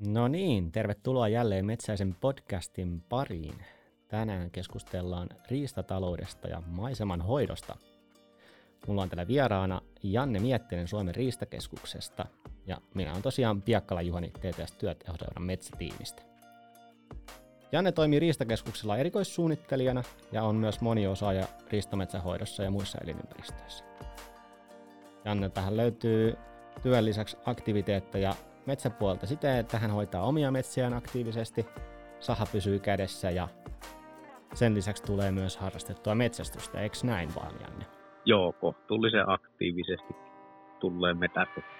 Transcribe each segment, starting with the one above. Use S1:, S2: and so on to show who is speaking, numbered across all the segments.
S1: No niin, tervetuloa jälleen Metsäisen podcastin pariin. Tänään keskustellaan riistataloudesta ja maiseman hoidosta. Mulla on täällä vieraana Janne Miettinen Suomen riistakeskuksesta ja minä olen tosiaan Piakkala Juhani TTS-työt metsätiimistä. Janne toimii Riistakeskuksella erikoissuunnittelijana ja on myös moniosaaja riistametsähoidossa ja muissa elinympäristöissä. Janne tähän löytyy työn lisäksi aktiviteetteja metsäpuolta siten, että hän hoitaa omia metsiään aktiivisesti, saha pysyy kädessä ja sen lisäksi tulee myös harrastettua metsästystä, eikö näin vaan Janne?
S2: Joo, kohtuullisen aktiivisesti tulee metästettyä.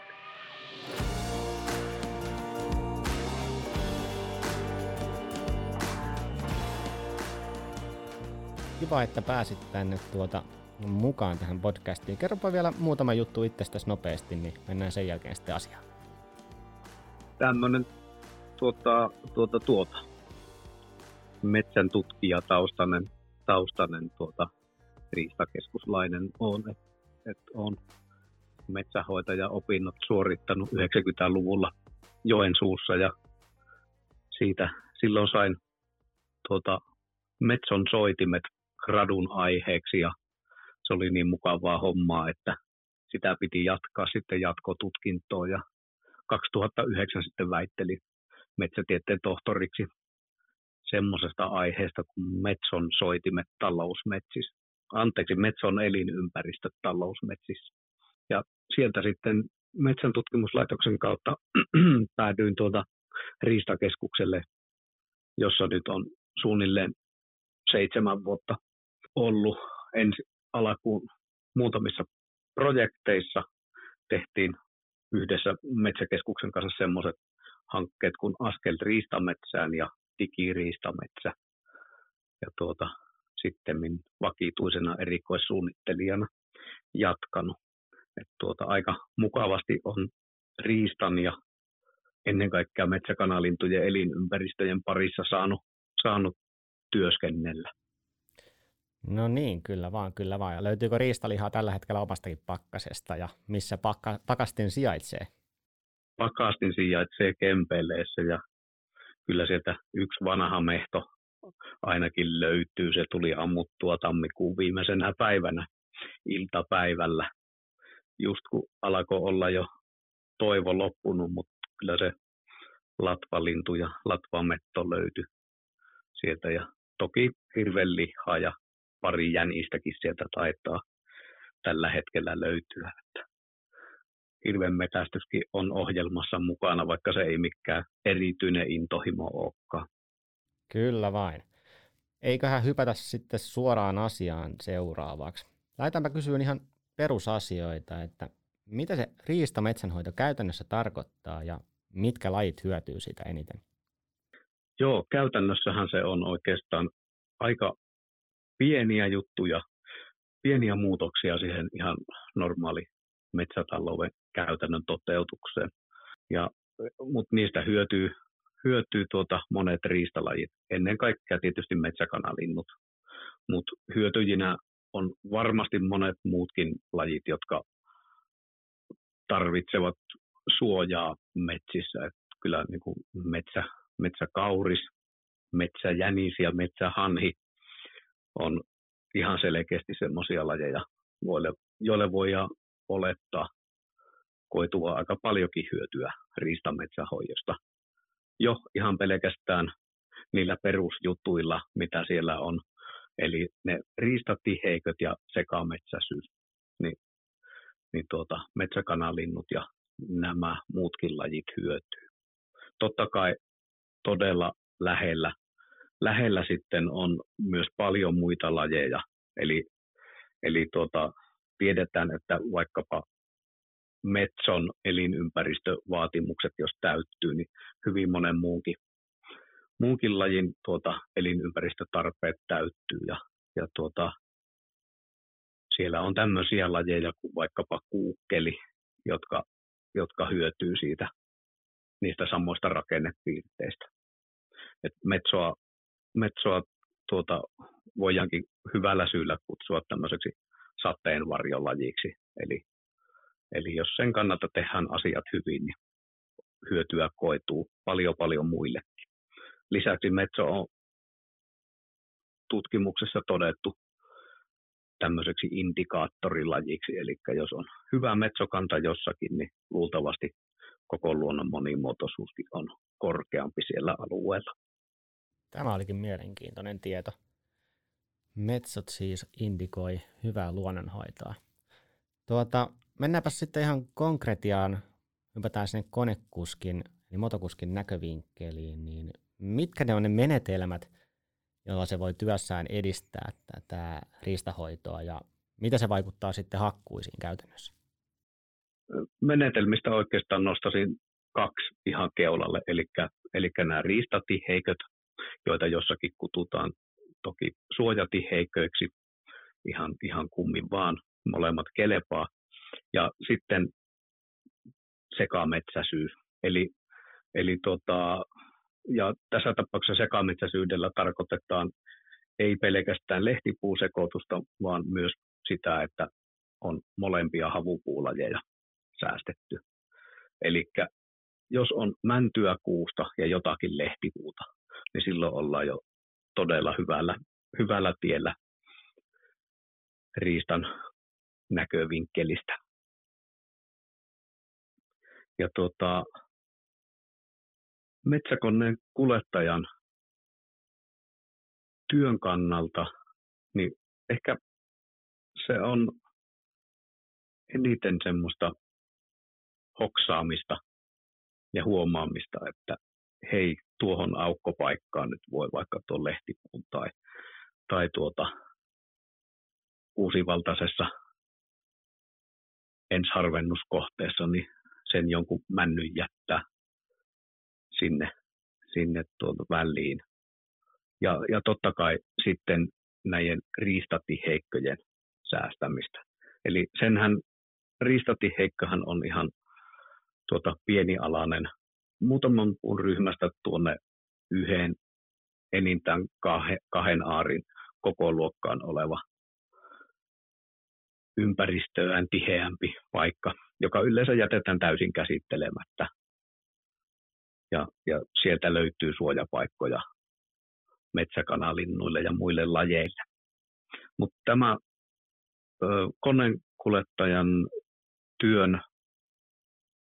S1: Kiva, että pääsit tänne tuota mukaan tähän podcastiin. Kerropa vielä muutama juttu itsestäsi nopeasti, niin mennään sen jälkeen sitten asiaan.
S2: Tämmöinen tuota, tuota, tuota, metsän tutkija taustainen, taustainen tuota, riistakeskuslainen on, että et on metsähoitaja-opinnot suorittanut 90-luvulla Joensuussa ja siitä silloin sain tuota, Metson soitimet gradun aiheeksi ja se oli niin mukavaa hommaa, että sitä piti jatkaa sitten jatkotutkintoon ja 2009 sitten väitteli metsätieteen tohtoriksi semmoisesta aiheesta kuin Metson soitimet talousmetsissä. Anteeksi, Metson elinympäristö talousmetsissä. Ja sieltä sitten Metsän tutkimuslaitoksen kautta päädyin tuota Riistakeskukselle, jossa nyt on suunnilleen seitsemän vuotta ollut ensi alkuun muutamissa projekteissa. Tehtiin yhdessä Metsäkeskuksen kanssa semmoiset hankkeet kuin Askel riistametsään ja Digiriistametsä. Ja tuota, sitten vakituisena erikoissuunnittelijana jatkanut. Et tuota, aika mukavasti on riistan ja ennen kaikkea metsäkanalintujen elinympäristöjen parissa saanut, saanut työskennellä.
S1: No niin, kyllä vaan, kyllä vaan. Ja löytyykö riistalihaa tällä hetkellä omastakin pakkasesta ja missä pakka, pakastin sijaitsee?
S2: Pakastin sijaitsee Kempeleessä ja kyllä sieltä yksi vanha mehto ainakin löytyy. Se tuli ammuttua tammikuun viimeisenä päivänä iltapäivällä, just kun alkoi olla jo toivo loppunut, mutta kyllä se latvalintu ja latvametto löytyi sieltä ja toki hirveän lihaa ja pari jänistäkin sieltä taitaa tällä hetkellä löytyä. Että hirven metästyskin on ohjelmassa mukana, vaikka se ei mikään erityinen intohimo olekaan.
S1: Kyllä vain. Eiköhän hypätä sitten suoraan asiaan seuraavaksi. Lähdetäänpä kysyä ihan perusasioita, että mitä se riistametsänhoito käytännössä tarkoittaa ja mitkä lajit hyötyy siitä eniten?
S2: Joo, käytännössähän se on oikeastaan aika pieniä juttuja, pieniä muutoksia siihen ihan normaali metsätalouden käytännön toteutukseen. Ja, mutta niistä hyötyy, hyötyy tuota monet riistalajit, ennen kaikkea tietysti metsäkanalinnut. Mutta hyötyjinä on varmasti monet muutkin lajit, jotka tarvitsevat suojaa metsissä. Et kyllä niin kuin metsä, metsäkauris, metsäjänis ja metsähanhi on ihan selkeästi semmoisia lajeja, joille, joille voidaan olettaa koitua aika paljonkin hyötyä riistametsähoidosta. Jo ihan pelkästään niillä perusjutuilla, mitä siellä on. Eli ne riistatiheiköt ja sekametsäisyys, niin, niin tuota, metsäkanalinnut ja nämä muutkin lajit hyötyy. Totta kai todella lähellä lähellä sitten on myös paljon muita lajeja. Eli, eli tuota, tiedetään, että vaikkapa metson elinympäristövaatimukset, jos täyttyy, niin hyvin monen muunkin, muunkin lajin tuota, elinympäristötarpeet täyttyy. Ja, ja tuota, siellä on tämmöisiä lajeja kuin vaikkapa kuukkeli, jotka, jotka hyötyy siitä niistä samoista rakennepiirteistä. Et metsoa metsoa tuota, voidaankin hyvällä syyllä kutsua tämmöiseksi sateenvarjolajiksi. Eli, eli jos sen kannalta tehdään asiat hyvin, niin hyötyä koituu paljon paljon muillekin. Lisäksi metso on tutkimuksessa todettu tämmöiseksi indikaattorilajiksi, eli jos on hyvä metsokanta jossakin, niin luultavasti koko luonnon monimuotoisuuskin on korkeampi siellä alueella.
S1: Tämä olikin mielenkiintoinen tieto. Metsot siis indikoi hyvää luonnonhoitoa. Tuota, mennäänpä sitten ihan konkretiaan, hypätään sinne konekuskin, eli motokuskin näkövinkkeliin, niin mitkä ne on ne menetelmät, jolla se voi työssään edistää tätä riistahoitoa ja mitä se vaikuttaa sitten hakkuisiin käytännössä?
S2: Menetelmistä oikeastaan nostasin kaksi ihan keulalle, eli, eli nämä riistatiheiköt, joita jossakin kututaan toki suojatiheiköiksi, ihan, ihan kummin vaan, molemmat kelepaa. Ja sitten sekametsäisyys, eli, eli tota, ja tässä tapauksessa sekametsäisyydellä tarkoitetaan ei pelkästään lehtipuusekoitusta, vaan myös sitä, että on molempia havupuulajeja säästetty. Eli jos on mäntyä kuusta ja jotakin lehtipuuta, niin silloin ollaan jo todella hyvällä, hyvällä tiellä riistan näkövinkkelistä. Ja tuota, metsäkoneen kuljettajan työn kannalta, niin ehkä se on eniten semmoista hoksaamista ja huomaamista, että hei, tuohon aukkopaikkaan nyt voi vaikka tuon lehtipuun tai, tai tuota uusivaltaisessa ensharvennuskohteessa, niin sen jonkun männyn jättää sinne, sinne tuota väliin. Ja, ja totta kai sitten näiden riistatiheikkojen säästämistä. Eli senhän riistatiheikkahan on ihan tuota pienialainen muutaman puun ryhmästä tuonne yhden enintään kahden, kahden aarin koko luokkaan oleva ympäristöään tiheämpi paikka, joka yleensä jätetään täysin käsittelemättä ja, ja sieltä löytyy suojapaikkoja metsäkanalinnuille ja muille lajeille. Mutta tämä ö, koneenkuljettajan työn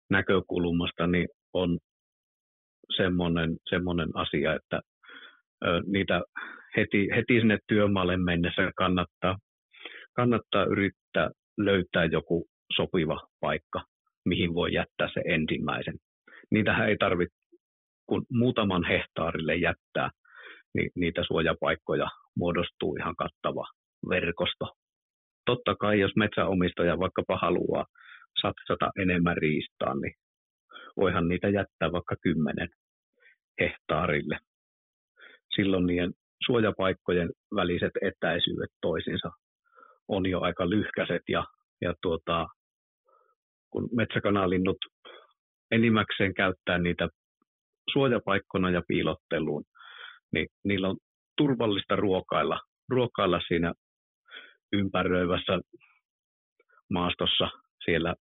S2: näkökulmasta niin on semmoinen, semmoinen asia, että niitä heti, heti sinne työmaalle mennessä kannattaa, kannattaa yrittää löytää joku sopiva paikka, mihin voi jättää se ensimmäisen. Niitähän ei tarvitse kun muutaman hehtaarille jättää, niin niitä suojapaikkoja muodostuu ihan kattava verkosto. Totta kai, jos metsäomistaja vaikkapa haluaa satsata enemmän riistaan, niin voihan niitä jättää vaikka kymmenen hehtaarille. Silloin niiden suojapaikkojen väliset etäisyydet toisinsa on jo aika lyhkäiset ja, ja tuota, kun metsäkanalinnut enimmäkseen käyttää niitä suojapaikkona ja piilotteluun, niin niillä on turvallista ruokailla, ruokailla siinä ympäröivässä maastossa siellä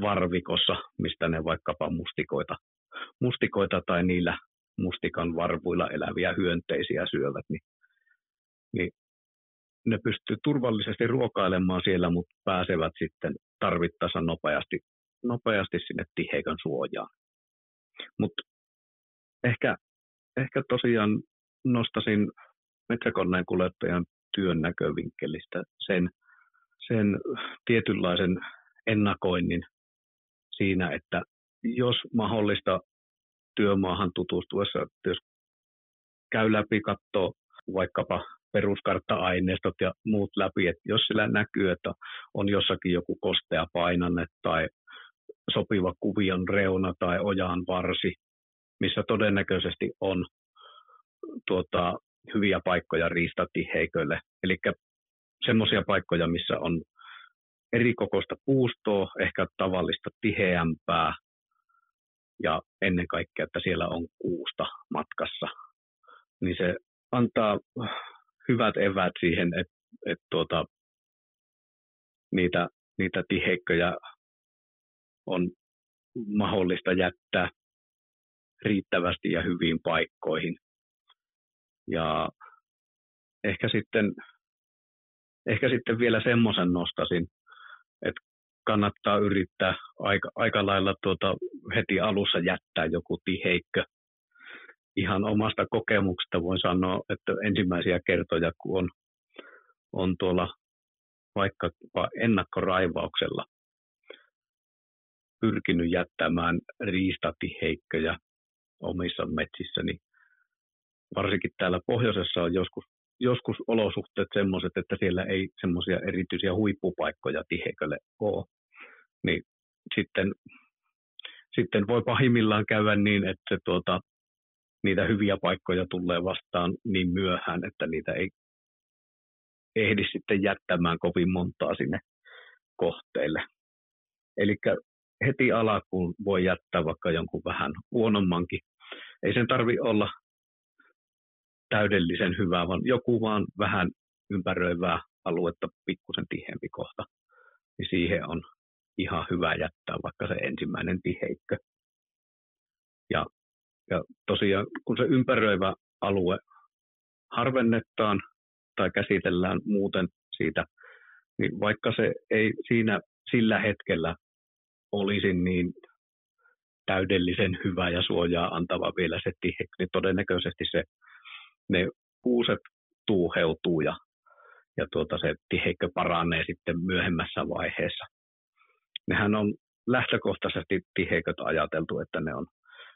S2: varvikossa, mistä ne vaikkapa mustikoita, mustikoita tai niillä mustikan varvuilla eläviä hyönteisiä syövät, niin, niin ne pystyy turvallisesti ruokailemaan siellä, mutta pääsevät sitten tarvittaessa nopeasti, nopeasti sinne tiheikön suojaan. Mutta ehkä, ehkä tosiaan nostasin metsäkoneen kuljettajan työn näkövinkkelistä sen, sen tietynlaisen ennakoinnin siinä, että jos mahdollista työmaahan tutustuessa, jos käy läpi, katsoo vaikkapa peruskartta-aineistot ja muut läpi, että jos sillä näkyy, että on jossakin joku kostea painanne tai sopiva kuvion reuna tai ojaan varsi, missä todennäköisesti on tuota, hyviä paikkoja riistatiheiköille. Eli semmoisia paikkoja, missä on eri kokoista puustoa, ehkä tavallista tiheämpää ja ennen kaikkea, että siellä on kuusta matkassa. Niin se antaa hyvät evät siihen, että, että tuota, niitä, niitä tiheikköjä on mahdollista jättää riittävästi ja hyviin paikkoihin. Ja ehkä sitten, ehkä sitten vielä semmoisen nostasin, kannattaa yrittää aika, aika lailla tuota heti alussa jättää joku tiheikkö. Ihan omasta kokemuksesta voin sanoa, että ensimmäisiä kertoja, kun on, on tuolla vaikka ennakkoraivauksella pyrkinyt jättämään riistatiheikköjä omissa metsissä, niin varsinkin täällä pohjoisessa on joskus, joskus olosuhteet semmoiset, että siellä ei semmoisia erityisiä huippupaikkoja tiheikölle ole. Niin sitten, sitten voi pahimmillaan käydä niin, että tuota, niitä hyviä paikkoja tulee vastaan niin myöhään, että niitä ei ehdi sitten jättämään kovin montaa sinne kohteille. Eli heti alkuun voi jättää vaikka jonkun vähän huonommankin. Ei sen tarvi olla täydellisen hyvä, vaan joku vaan vähän ympäröivää aluetta pikkusen tiheämpi kohta. Niin siihen on ihan hyvä jättää vaikka se ensimmäinen tiheikkö. Ja, ja tosiaan, kun se ympäröivä alue harvennetaan tai käsitellään muuten siitä, niin vaikka se ei siinä sillä hetkellä olisi niin täydellisen hyvä ja suojaa antava vielä se tihe, niin todennäköisesti se, ne kuuset tuuheutuu ja, ja tuota, se tiheikkö paranee sitten myöhemmässä vaiheessa. Nehän on lähtökohtaisesti tiheiköt ajateltu, että ne on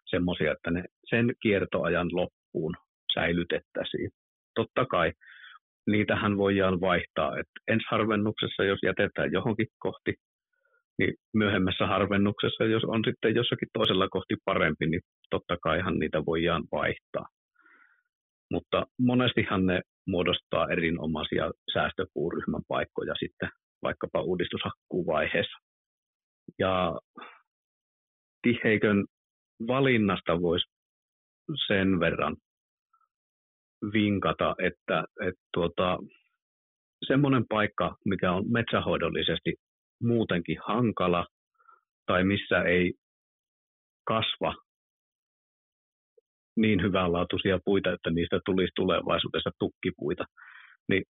S2: semmoisia, että ne sen kiertoajan loppuun säilytettäisiin. Totta kai niitähän voidaan vaihtaa. Et harvennuksessa, jos jätetään johonkin kohti, niin myöhemmässä harvennuksessa, jos on sitten jossakin toisella kohti parempi, niin totta kaihan niitä voidaan vaihtaa. Mutta monestihan ne muodostaa erinomaisia säästöpuuryhmän paikkoja sitten vaikkapa uudistushakkuuvaiheessa. Ja tiheikön valinnasta voisi sen verran vinkata, että, että tuota, semmoinen paikka, mikä on metsähoidollisesti muutenkin hankala tai missä ei kasva niin hyvänlaatuisia puita, että niistä tulisi tulevaisuudessa tukkipuita, niin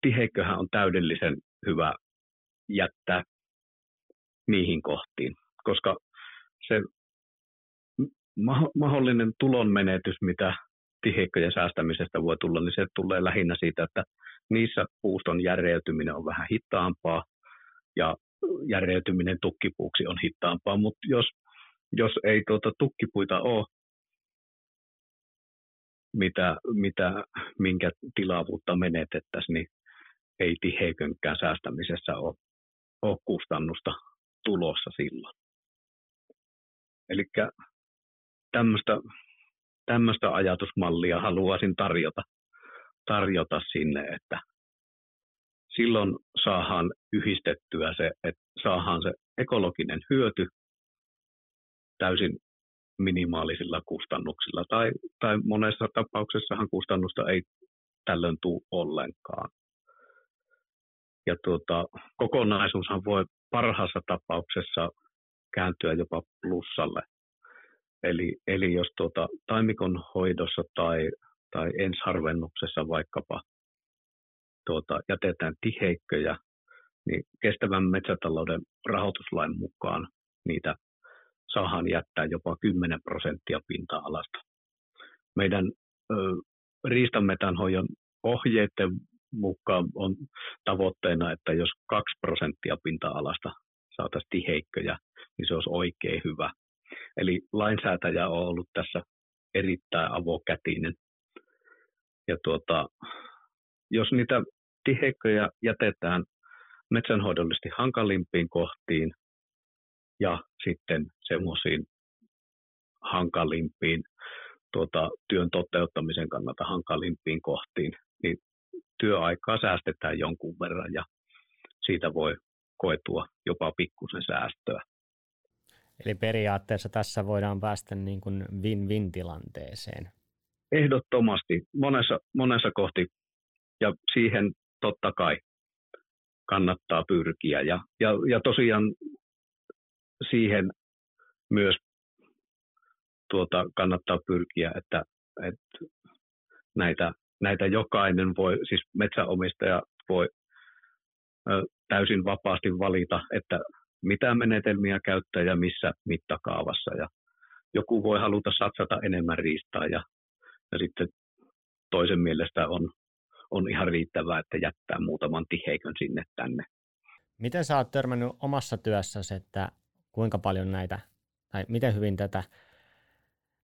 S2: tiheikköhän on täydellisen hyvä jättää niihin kohtiin, koska se mahdollinen tulonmenetys, mitä tiheikköjen säästämisestä voi tulla, niin se tulee lähinnä siitä, että niissä puuston järjeytyminen on vähän hitaampaa ja järjeytyminen tukkipuuksi on hitaampaa, mutta jos, jos ei tuota tukkipuita ole, mitä, mitä, minkä tilavuutta menetettäisiin, niin ei tiheikönkään säästämisessä ole, ole kustannusta tulossa silloin. Eli tämmöistä ajatusmallia haluaisin tarjota, tarjota sinne, että silloin saadaan yhdistettyä se, että saadaan se ekologinen hyöty täysin minimaalisilla kustannuksilla. Tai, tai monessa tapauksessahan kustannusta ei tällöin tule ollenkaan. Ja tuota, kokonaisuushan voi parhaassa tapauksessa kääntyä jopa plussalle Eli, eli jos tuota, taimikon hoidossa tai, tai ensharvennuksessa vaikkapa tuota, jätetään tiheikköjä, niin kestävän metsätalouden rahoituslain mukaan niitä saadaan jättää jopa 10 prosenttia pinta-alasta. Meidän ö, riistametanhoidon ohjeiden mukaan on tavoitteena, että jos 2 prosenttia pinta-alasta saataisiin tiheikköjä, niin se olisi oikein hyvä. Eli lainsäätäjä on ollut tässä erittäin avokätinen. Ja tuota, jos niitä tiheikköjä jätetään metsänhoidollisesti hankalimpiin kohtiin ja sitten semmoisiin hankalimpiin tuota, työn toteuttamisen kannalta hankalimpiin kohtiin, niin työaikaa säästetään jonkun verran ja siitä voi koetua jopa pikkusen säästöä.
S1: Eli periaatteessa tässä voidaan päästä niin kuin win-win-tilanteeseen.
S2: Ehdottomasti monessa, monessa kohti ja siihen totta kai kannattaa pyrkiä. Ja, ja, ja tosiaan siihen myös tuota, kannattaa pyrkiä, että, että näitä, näitä jokainen voi, siis metsäomistaja voi ö, täysin vapaasti valita, että mitä menetelmiä käyttää ja missä mittakaavassa. Ja joku voi haluta satsata enemmän riistaa ja, ja sitten toisen mielestä on, on ihan riittävää, että jättää muutaman tiheikön sinne tänne.
S1: Miten sä oot törmännyt omassa työssäsi, että kuinka paljon näitä, tai miten hyvin tätä,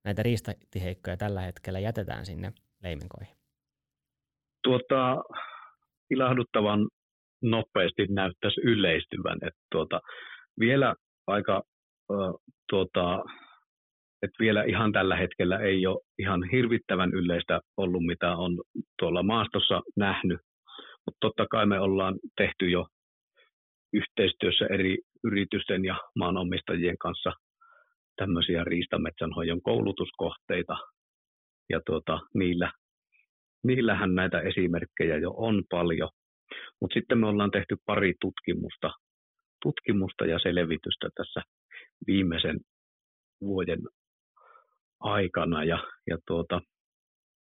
S1: näitä riistatiheikkoja tällä hetkellä jätetään sinne leimenkoihin?
S2: Tuota, ilahduttavan nopeasti näyttäisi yleistyvän. Että tuota, vielä aika, äh, tuota, että vielä ihan tällä hetkellä ei ole ihan hirvittävän yleistä ollut, mitä on tuolla maastossa nähnyt. Mutta totta kai me ollaan tehty jo yhteistyössä eri yritysten ja maanomistajien kanssa tämmöisiä riistametsänhoidon koulutuskohteita. Ja tuota, niillä, niillähän näitä esimerkkejä jo on paljon. Mutta sitten me ollaan tehty pari tutkimusta, tutkimusta ja selvitystä tässä viimeisen vuoden aikana. Ja, ja tuota,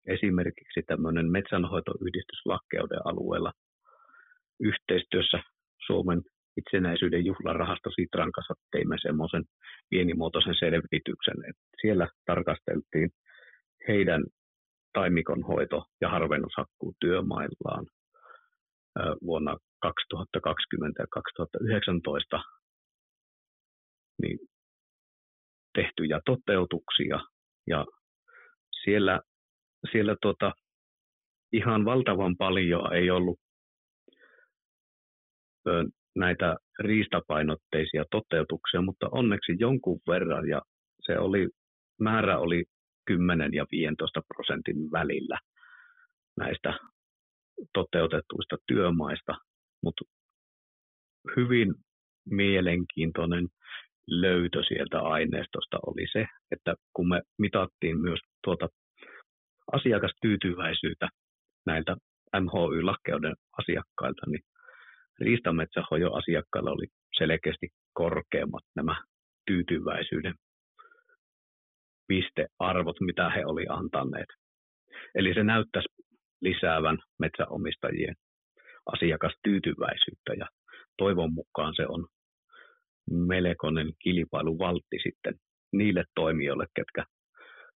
S2: esimerkiksi tämmöinen metsänhoitoyhdistys Lakkeuden alueella yhteistyössä Suomen itsenäisyyden juhlarahasto Sitran kanssa teimme semmoisen pienimuotoisen selvityksen, että siellä tarkasteltiin heidän taimikonhoito- ja harvennushakkuun työmaillaan vuonna 2020 ja 2019 niin tehtyjä toteutuksia ja siellä, siellä tota, ihan valtavan paljon ei ollut näitä riistapainotteisia toteutuksia, mutta onneksi jonkun verran ja se oli, määrä oli 10 ja 15 prosentin välillä näistä toteutetuista työmaista, mutta hyvin mielenkiintoinen löytö sieltä aineistosta oli se, että kun me mitattiin myös tuota asiakastyytyväisyyttä näiltä MHY-lakkeuden asiakkailta, niin riistametsähoidon asiakkailla oli selkeästi korkeammat nämä tyytyväisyyden pistearvot, mitä he oli antaneet. Eli se näyttäisi lisäävän metsäomistajien asiakastyytyväisyyttä ja toivon mukaan se on melkoinen kilpailuvaltti sitten niille toimijoille, ketkä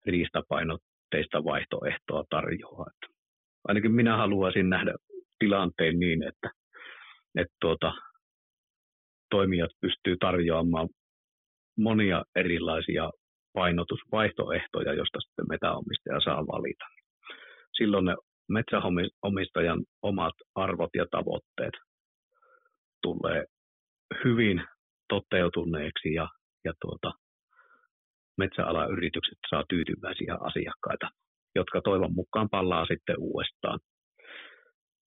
S2: riistapainotteista vaihtoehtoa tarjoaa. Ainakin minä haluaisin nähdä tilanteen niin, että että tuota, toimijat pystyy tarjoamaan monia erilaisia painotusvaihtoehtoja, josta sitten metäomistaja saa valita. Silloin ne metsäomistajan omat arvot ja tavoitteet tulee hyvin toteutuneeksi ja, ja tuota, metsäalan yritykset saa tyytyväisiä asiakkaita, jotka toivon mukaan palaa sitten uudestaan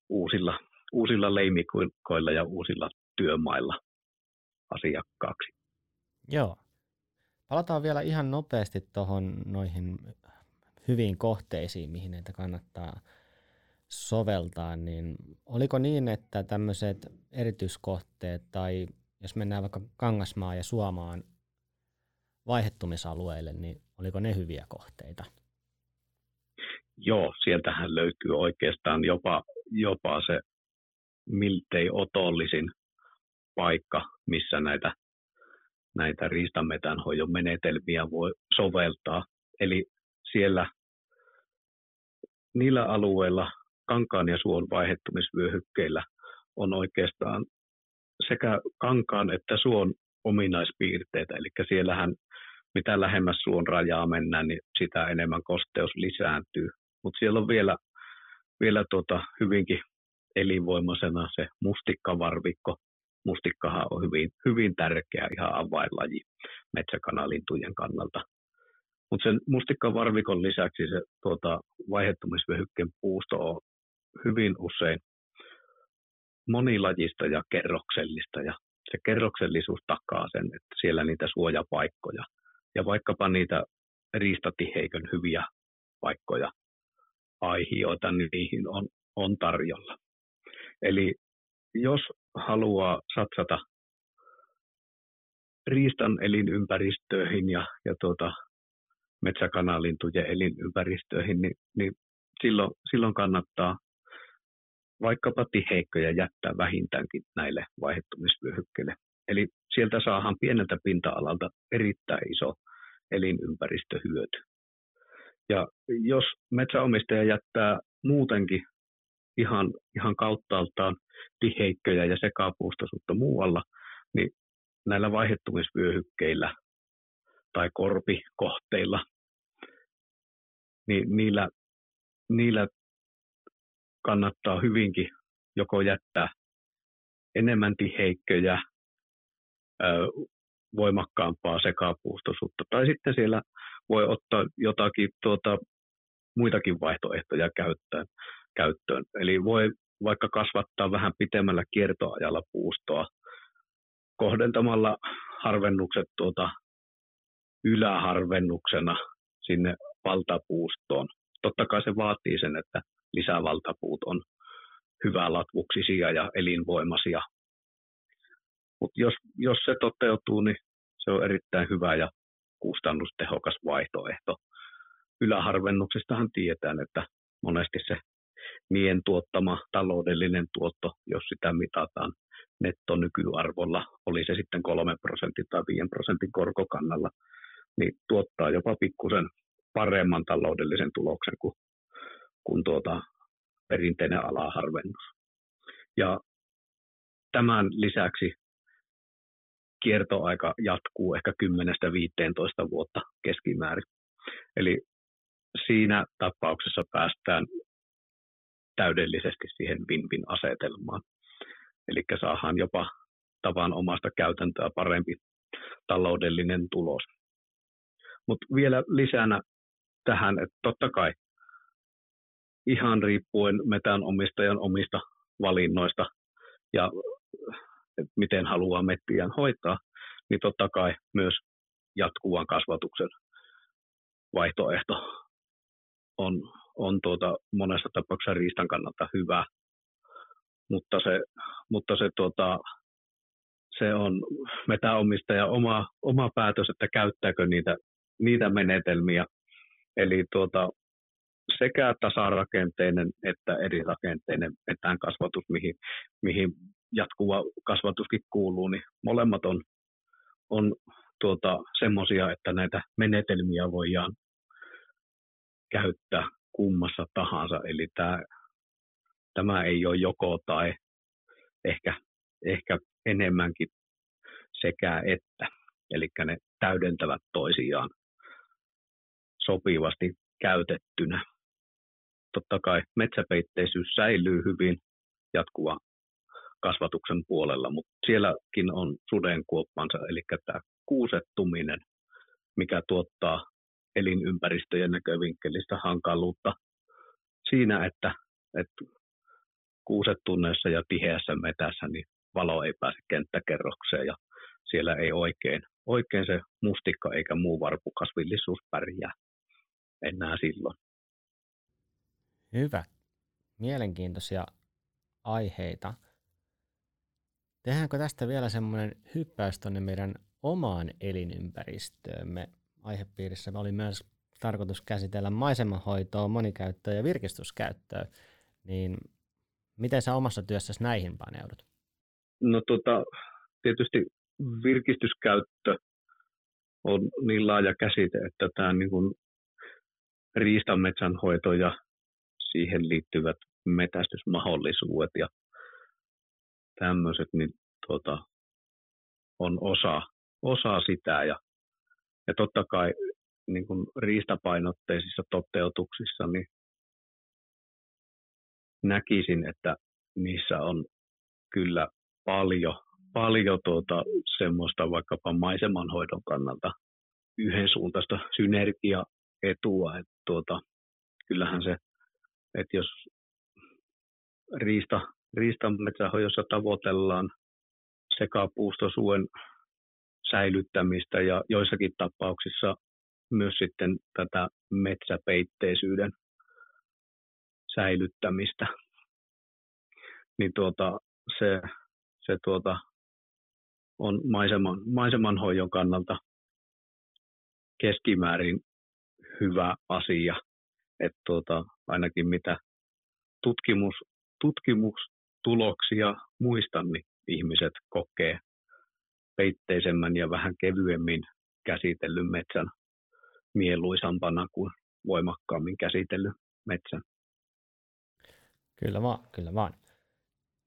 S2: uusilla uusilla leimikoilla ja uusilla työmailla asiakkaaksi.
S1: Joo. Palataan vielä ihan nopeasti tuohon noihin hyviin kohteisiin, mihin näitä kannattaa soveltaa, niin oliko niin, että tämmöiset erityiskohteet tai jos mennään vaikka Kangasmaa ja Suomaan vaihettumisalueille, niin oliko ne hyviä kohteita?
S2: Joo, sieltähän löytyy oikeastaan jopa, jopa se miltei otollisin paikka, missä näitä, näitä riistametänhoidon menetelmiä voi soveltaa. Eli siellä niillä alueilla kankaan ja suon vaihettumisvyöhykkeillä on oikeastaan sekä kankaan että suon ominaispiirteitä. Eli siellähän mitä lähemmäs suon rajaa mennään, niin sitä enemmän kosteus lisääntyy. Mutta siellä on vielä, vielä tuota hyvinkin elinvoimaisena se mustikkavarvikko. Mustikkahan on hyvin, hyvin tärkeä ihan avainlaji metsäkanalintujen kannalta. Mutta sen mustikkavarvikon lisäksi se tuota, vaihettumisvyöhykkeen puusto on hyvin usein monilajista ja kerroksellista ja se kerroksellisuus takaa sen, että siellä niitä suojapaikkoja ja vaikkapa niitä riistatiheikön hyviä paikkoja, aihioita, niin niihin on, on tarjolla. Eli jos haluaa satsata riistan elinympäristöihin ja, ja tuota, metsäkanalintujen elinympäristöihin, niin, niin silloin, silloin kannattaa vaikkapa tiheikköjä jättää vähintäänkin näille vaihettumisvyöhykkeille. Eli sieltä saadaan pieneltä pinta-alalta erittäin iso elinympäristöhyöty. Ja jos metsäomistaja jättää muutenkin ihan, ihan kauttaaltaan tiheikköjä ja sekapuustoisuutta muualla, niin näillä vaihettumisvyöhykkeillä tai korpikohteilla, niin niillä, niillä kannattaa hyvinkin joko jättää enemmän tiheikköjä, voimakkaampaa sekapuustoisuutta, tai sitten siellä voi ottaa jotakin tuota, muitakin vaihtoehtoja käyttöön, käyttöön. Eli voi vaikka kasvattaa vähän pitemmällä kiertoajalla puustoa kohdentamalla harvennukset tuota yläharvennuksena sinne valtapuustoon. Totta kai se vaatii sen, että lisävaltapuut on latvuksisia ja elinvoimaisia. Mutta jos, jos se toteutuu, niin se on erittäin hyvä ja kustannustehokas vaihtoehto. Yläharvennuksestahan tiedetään, että monesti se mien tuottama taloudellinen tuotto, jos sitä mitataan nettonykyarvolla, oli se sitten 3 prosentin tai 5 prosentin korkokannalla, niin tuottaa jopa pikkusen paremman taloudellisen tuloksen kuin, kuin tuota perinteinen alaharvennus. Ja tämän lisäksi kiertoaika jatkuu ehkä 10-15 vuotta keskimäärin. Eli siinä tapauksessa päästään täydellisesti siihen win-win asetelmaan. Eli saadaan jopa tavan omasta käytäntöä parempi taloudellinen tulos. Mutta vielä lisänä tähän, että totta kai ihan riippuen metän omistajan omista valinnoista ja miten haluaa mettiään hoitaa, niin totta kai myös jatkuvan kasvatuksen vaihtoehto on, on tuota, monessa tapauksessa riistan kannalta hyvä, mutta se, mutta se, tuota, se on metäomistaja oma, oma päätös, että käyttääkö niitä, niitä menetelmiä. Eli tuota, sekä tasarakenteinen että eri rakenteinen metän kasvatus, mihin, mihin jatkuva kasvatuskin kuuluu, niin molemmat on, on tuota, semmoisia, että näitä menetelmiä voidaan käyttää kummassa tahansa. Eli tämä, tämä ei ole joko tai ehkä, ehkä enemmänkin sekä että. Eli ne täydentävät toisiaan sopivasti käytettynä. Totta kai metsäpeitteisyys säilyy hyvin jatkuva kasvatuksen puolella, mutta sielläkin on sudenkuoppansa, eli tämä kuusettuminen, mikä tuottaa elinympäristöjen näkövinkkelistä hankaluutta siinä, että, että kuusettunneessa ja tiheässä metässä niin valo ei pääse kenttäkerrokseen ja siellä ei oikein, oikein se mustikka eikä muu varpukasvillisuus pärjää enää silloin.
S1: Hyvä. Mielenkiintoisia aiheita. Tehdäänkö tästä vielä semmoinen hyppäys tuonne meidän omaan elinympäristöömme? Aihepiirissä oli myös tarkoitus käsitellä maisemanhoitoa, monikäyttöä ja virkistyskäyttöä. Niin miten sä omassa työssäsi näihin paneudut?
S2: No tota, tietysti virkistyskäyttö on niin laaja käsite, että tämä niin kuin riistanmetsänhoito ja siihen liittyvät metästysmahdollisuudet ja tämmöiset, niin tuota, on osa, osa sitä. Ja, ja totta kai niin kuin riistapainotteisissa toteutuksissa niin näkisin, että niissä on kyllä paljon, paljon tuota, semmoista vaikkapa maisemanhoidon kannalta yhdensuuntaista synergiaetua. Että tuota, kyllähän se, että jos riista, riistametsähoidossa tavoitellaan sekapuustosuen säilyttämistä ja joissakin tapauksissa myös sitten tätä metsäpeitteisyyden säilyttämistä. Niin tuota, se, se tuota, on maiseman, maisemanhoidon kannalta keskimäärin hyvä asia. Että tuota, ainakin mitä tutkimus, tutkimustuloksia muistan, niin ihmiset kokee peitteisemmän ja vähän kevyemmin käsitellyn metsän mieluisampana kuin voimakkaammin käsitellyn metsän.
S1: Kyllä vaan, kyllä vaan.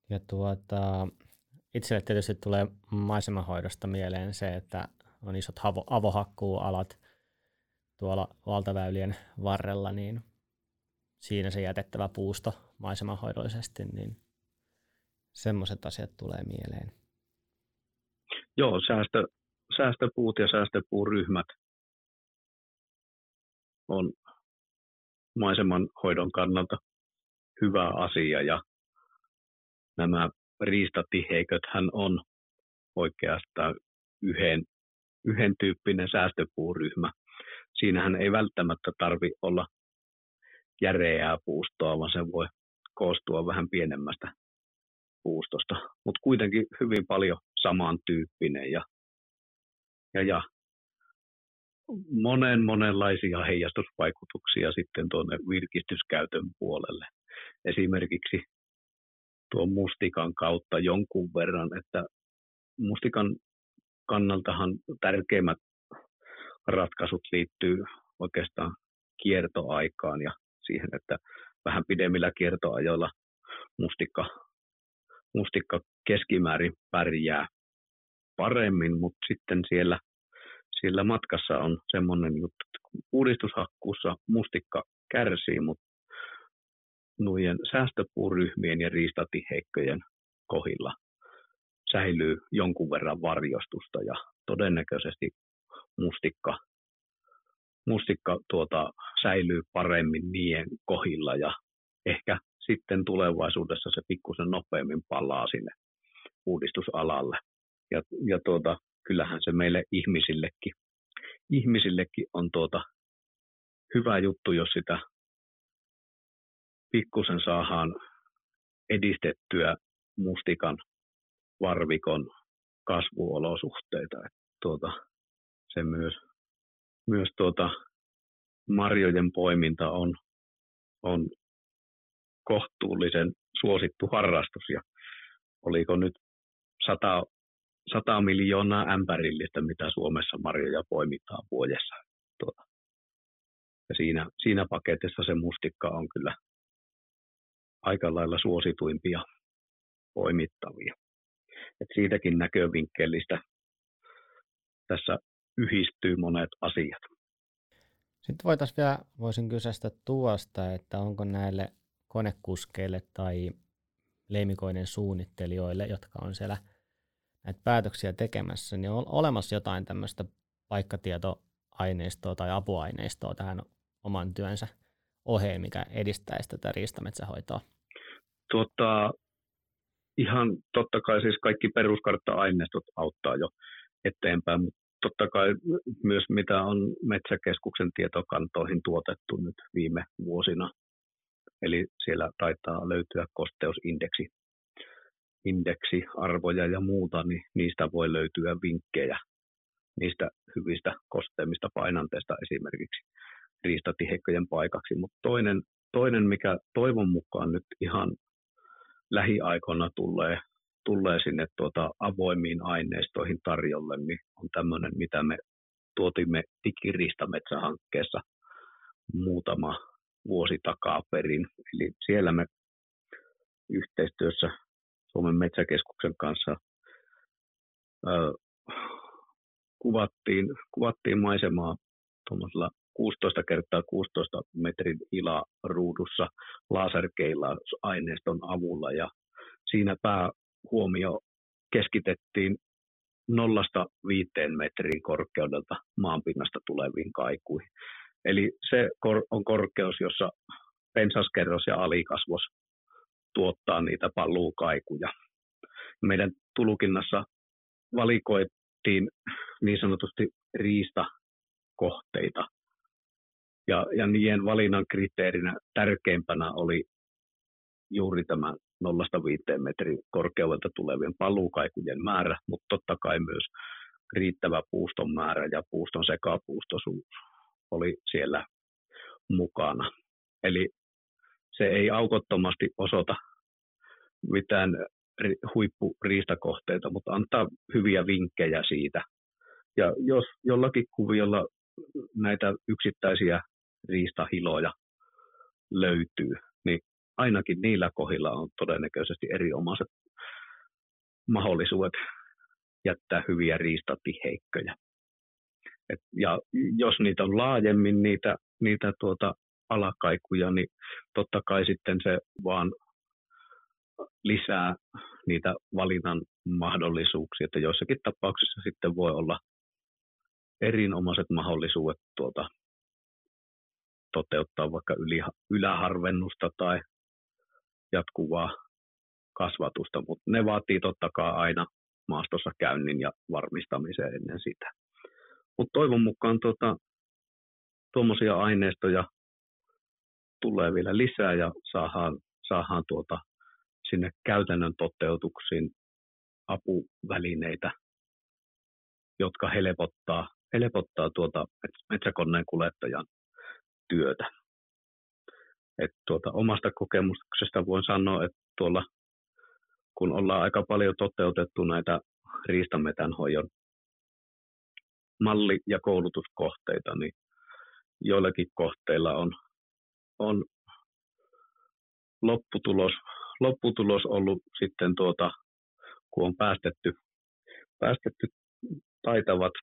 S1: Ja tuota, itselle tietysti tulee maisemahoidosta mieleen se, että on isot avo, avohakkuualat tuolla valtaväylien varrella, niin siinä se jätettävä puusto maisemahoidollisesti, niin semmoiset asiat tulee mieleen.
S2: Joo, säästö, säästöpuut ja säästöpuuryhmät on maiseman hoidon kannalta hyvä asia ja nämä riistatiheiköthän on oikeastaan yhden, yhden tyyppinen säästöpuuryhmä. Siinähän ei välttämättä tarvi olla järeää puustoa, vaan se voi koostua vähän pienemmästä puustosta, mutta kuitenkin hyvin paljon samantyyppinen ja, ja, ja monen monenlaisia heijastusvaikutuksia sitten tuonne virkistyskäytön puolelle. Esimerkiksi tuon mustikan kautta jonkun verran, että mustikan kannaltahan tärkeimmät ratkaisut liittyy oikeastaan kiertoaikaan ja siihen, että vähän pidemmillä kiertoajoilla mustikka, mustikka keskimäärin pärjää paremmin, mutta sitten siellä, siellä matkassa on semmoinen juttu, että uudistushakkuussa mustikka kärsii, mutta noiden säästöpuuryhmien ja riistatiheikköjen kohilla säilyy jonkun verran varjostusta ja todennäköisesti mustikka, mustikka tuota, säilyy paremmin niiden kohilla ja ehkä sitten tulevaisuudessa se pikkusen nopeammin palaa sinne uudistusalalle. Ja, ja tuota, kyllähän se meille ihmisillekin, ihmisillekin on tuota, hyvä juttu, jos sitä pikkusen saadaan edistettyä mustikan varvikon kasvuolosuhteita. Et tuota, se myös, myös tuota, marjojen poiminta on, on kohtuullisen suosittu harrastus ja oliko nyt 100, 100 miljoonaa ämpärillistä, mitä Suomessa marjoja poimitaan vuodessa. Tuota. Ja siinä, siinä paketissa se mustikka on kyllä aika lailla suosituimpia poimittavia. Et siitäkin näkövinkkelistä tässä yhdistyy monet asiat.
S1: Sitten voitaisiin vielä, voisin kysyä tuosta, että onko näille konekuskeille tai leimikoiden suunnittelijoille, jotka on siellä näitä päätöksiä tekemässä, niin on olemassa jotain tämmöistä paikkatietoaineistoa tai apuaineistoa tähän oman työnsä oheen, mikä edistäisi tätä riistametsähoitoa?
S2: Tuota, ihan totta kai siis kaikki peruskartta-aineistot auttaa jo eteenpäin, mutta totta kai myös mitä on Metsäkeskuksen tietokantoihin tuotettu nyt viime vuosina. Eli siellä taitaa löytyä kosteusindeksi indeksiarvoja ja muuta, niin niistä voi löytyä vinkkejä niistä hyvistä kosteimista painanteista esimerkiksi riistatihekkojen paikaksi. Mutta toinen, toinen, mikä toivon mukaan nyt ihan lähiaikoina tulee, tulee sinne tuota avoimiin aineistoihin tarjolle, niin on tämmöinen, mitä me tuotimme digiristametsähankkeessa muutama vuosi takaperin. Eli siellä me yhteistyössä Suomen metsäkeskuksen kanssa ö, kuvattiin, kuvattiin maisemaa tuommoisella 16 kertaa 16 metrin ilaruudussa laserkeilla aineiston avulla ja siinä päähuomio keskitettiin nollasta viiteen metrin korkeudelta maanpinnasta tuleviin kaikuihin. Eli se on korkeus, jossa pensaskerros ja alikasvos tuottaa niitä palluukaikuja. Meidän tulukinnassa valikoittiin niin sanotusti riistakohteita, ja, ja niiden valinnan kriteerinä tärkeimpänä oli juuri tämä 0-5 metrin korkeudelta tulevien paluukaikujen määrä, mutta totta kai myös riittävä puuston määrä ja puuston sekapuustosuus oli siellä mukana. Eli se ei aukottomasti osoita mitään huippuriistakohteita, mutta antaa hyviä vinkkejä siitä. Ja jos jollakin kuviolla näitä yksittäisiä riistahiloja löytyy, niin ainakin niillä kohdilla on todennäköisesti eriomaiset mahdollisuudet jättää hyviä riistatiheikköjä. Et, ja jos niitä on laajemmin, niitä, niitä tuota alakaikuja, niin totta kai sitten se vaan lisää niitä valinnan mahdollisuuksia, että joissakin tapauksissa sitten voi olla erinomaiset mahdollisuudet tuota, toteuttaa vaikka yli, yläharvennusta tai jatkuvaa kasvatusta, mutta ne vaatii totta kai aina maastossa käynnin ja varmistamisen ennen sitä. Mutta toivon mukaan tuota, tuommoisia aineistoja tulee vielä lisää ja saadaan, saadaan tuota, sinne käytännön toteutuksiin apuvälineitä, jotka helpottaa, helpottaa tuota metsäkoneen kuljettajan työtä. Et tuota, omasta kokemuksesta voin sanoa, että tuolla kun ollaan aika paljon toteutettu näitä riistametänhoidon malli- ja koulutuskohteita, niin joillakin kohteilla on, on lopputulos, lopputulos ollut sitten tuota, kun on päästetty, päästetty taitavat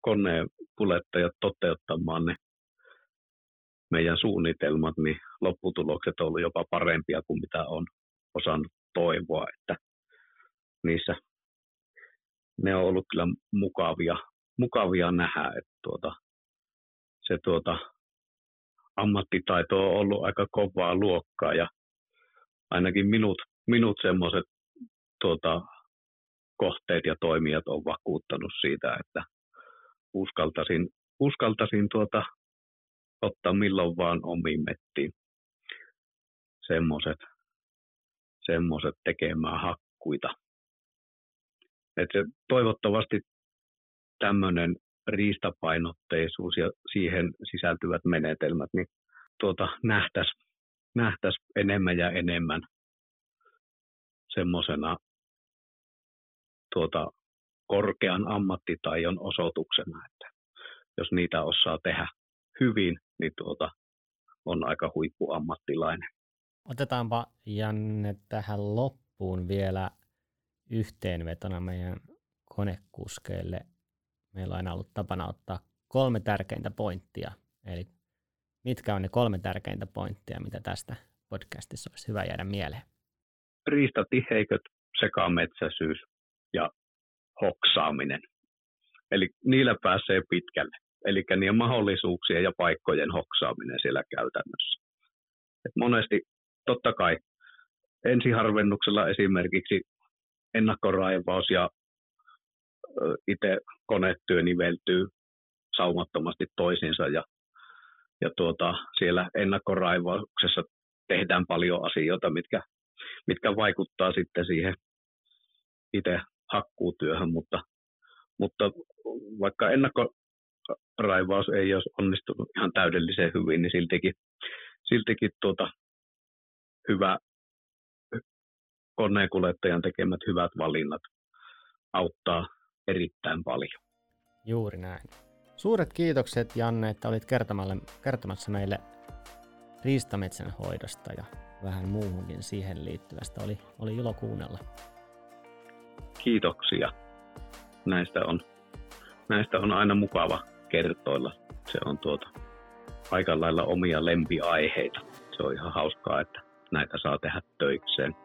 S2: koneen kuljettajat toteuttamaan ne meidän suunnitelmat, niin lopputulokset on ollut jopa parempia kuin mitä on osannut toivoa, että niissä ne on ollut kyllä mukavia, mukavia nähdä, että tuota, se tuota, ammattitaito on ollut aika kovaa luokkaa ja ainakin minut, minut semmoiset tuota, kohteet ja toimijat on vakuuttanut siitä, että uskaltaisin, uskaltaisin tuota, ottaa milloin vaan omiin mettiin semmoiset semmoiset tekemään hakkuita. Et se, toivottavasti tämmöinen riistapainotteisuus ja siihen sisältyvät menetelmät niin tuota, nähtäisiin nähtäis enemmän ja enemmän semmoisena tuota, korkean ammattitaion osoituksena, että jos niitä osaa tehdä hyvin, niin tuota, on aika huippuammattilainen.
S1: Otetaanpa Janne tähän loppuun vielä yhteenvetona meidän konekuskeille. Meillä on aina ollut tapana ottaa kolme tärkeintä pointtia. Eli mitkä on ne kolme tärkeintä pointtia, mitä tästä podcastissa olisi hyvä jäädä mieleen?
S2: Riistatiheiköt, sekametsäisyys ja hoksaaminen. Eli niillä pääsee pitkälle. Eli niiden mahdollisuuksien ja paikkojen hoksaaminen siellä käytännössä. Et monesti totta kai ensiharvennuksella esimerkiksi ennakkoraivaus ja itse konetyö niveltyy saumattomasti toisiinsa ja, ja tuota, siellä ennakkoraivauksessa tehdään paljon asioita, mitkä, mitkä vaikuttaa sitten siihen itse hakkuutyöhön, mutta, mutta vaikka ennakkoraivaus ei olisi onnistunut ihan täydellisen hyvin, niin siltikin, siltikin tuota, hyvä koneenkuljettajan tekemät hyvät valinnat auttaa erittäin paljon.
S1: Juuri näin. Suuret kiitokset Janne, että olit kertomassa meille riistametsän hoidosta ja vähän muuhunkin siihen liittyvästä. Oli, oli ilo kuunnella.
S2: Kiitoksia. Näistä on, näistä on aina mukava kertoilla. Se on tuota, aika lailla omia lempiaiheita. Se on ihan hauskaa, että näitä saa tehdä töikseen.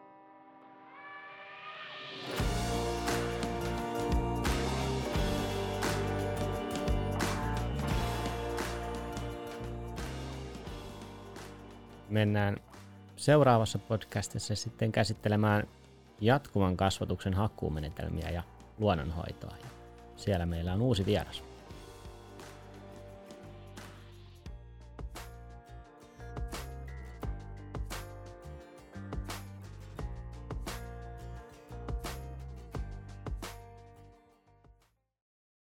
S1: Mennään seuraavassa podcastissa sitten käsittelemään jatkuvan kasvatuksen hakkuumenetelmiä ja luonnonhoitoa. Siellä meillä on uusi vieras.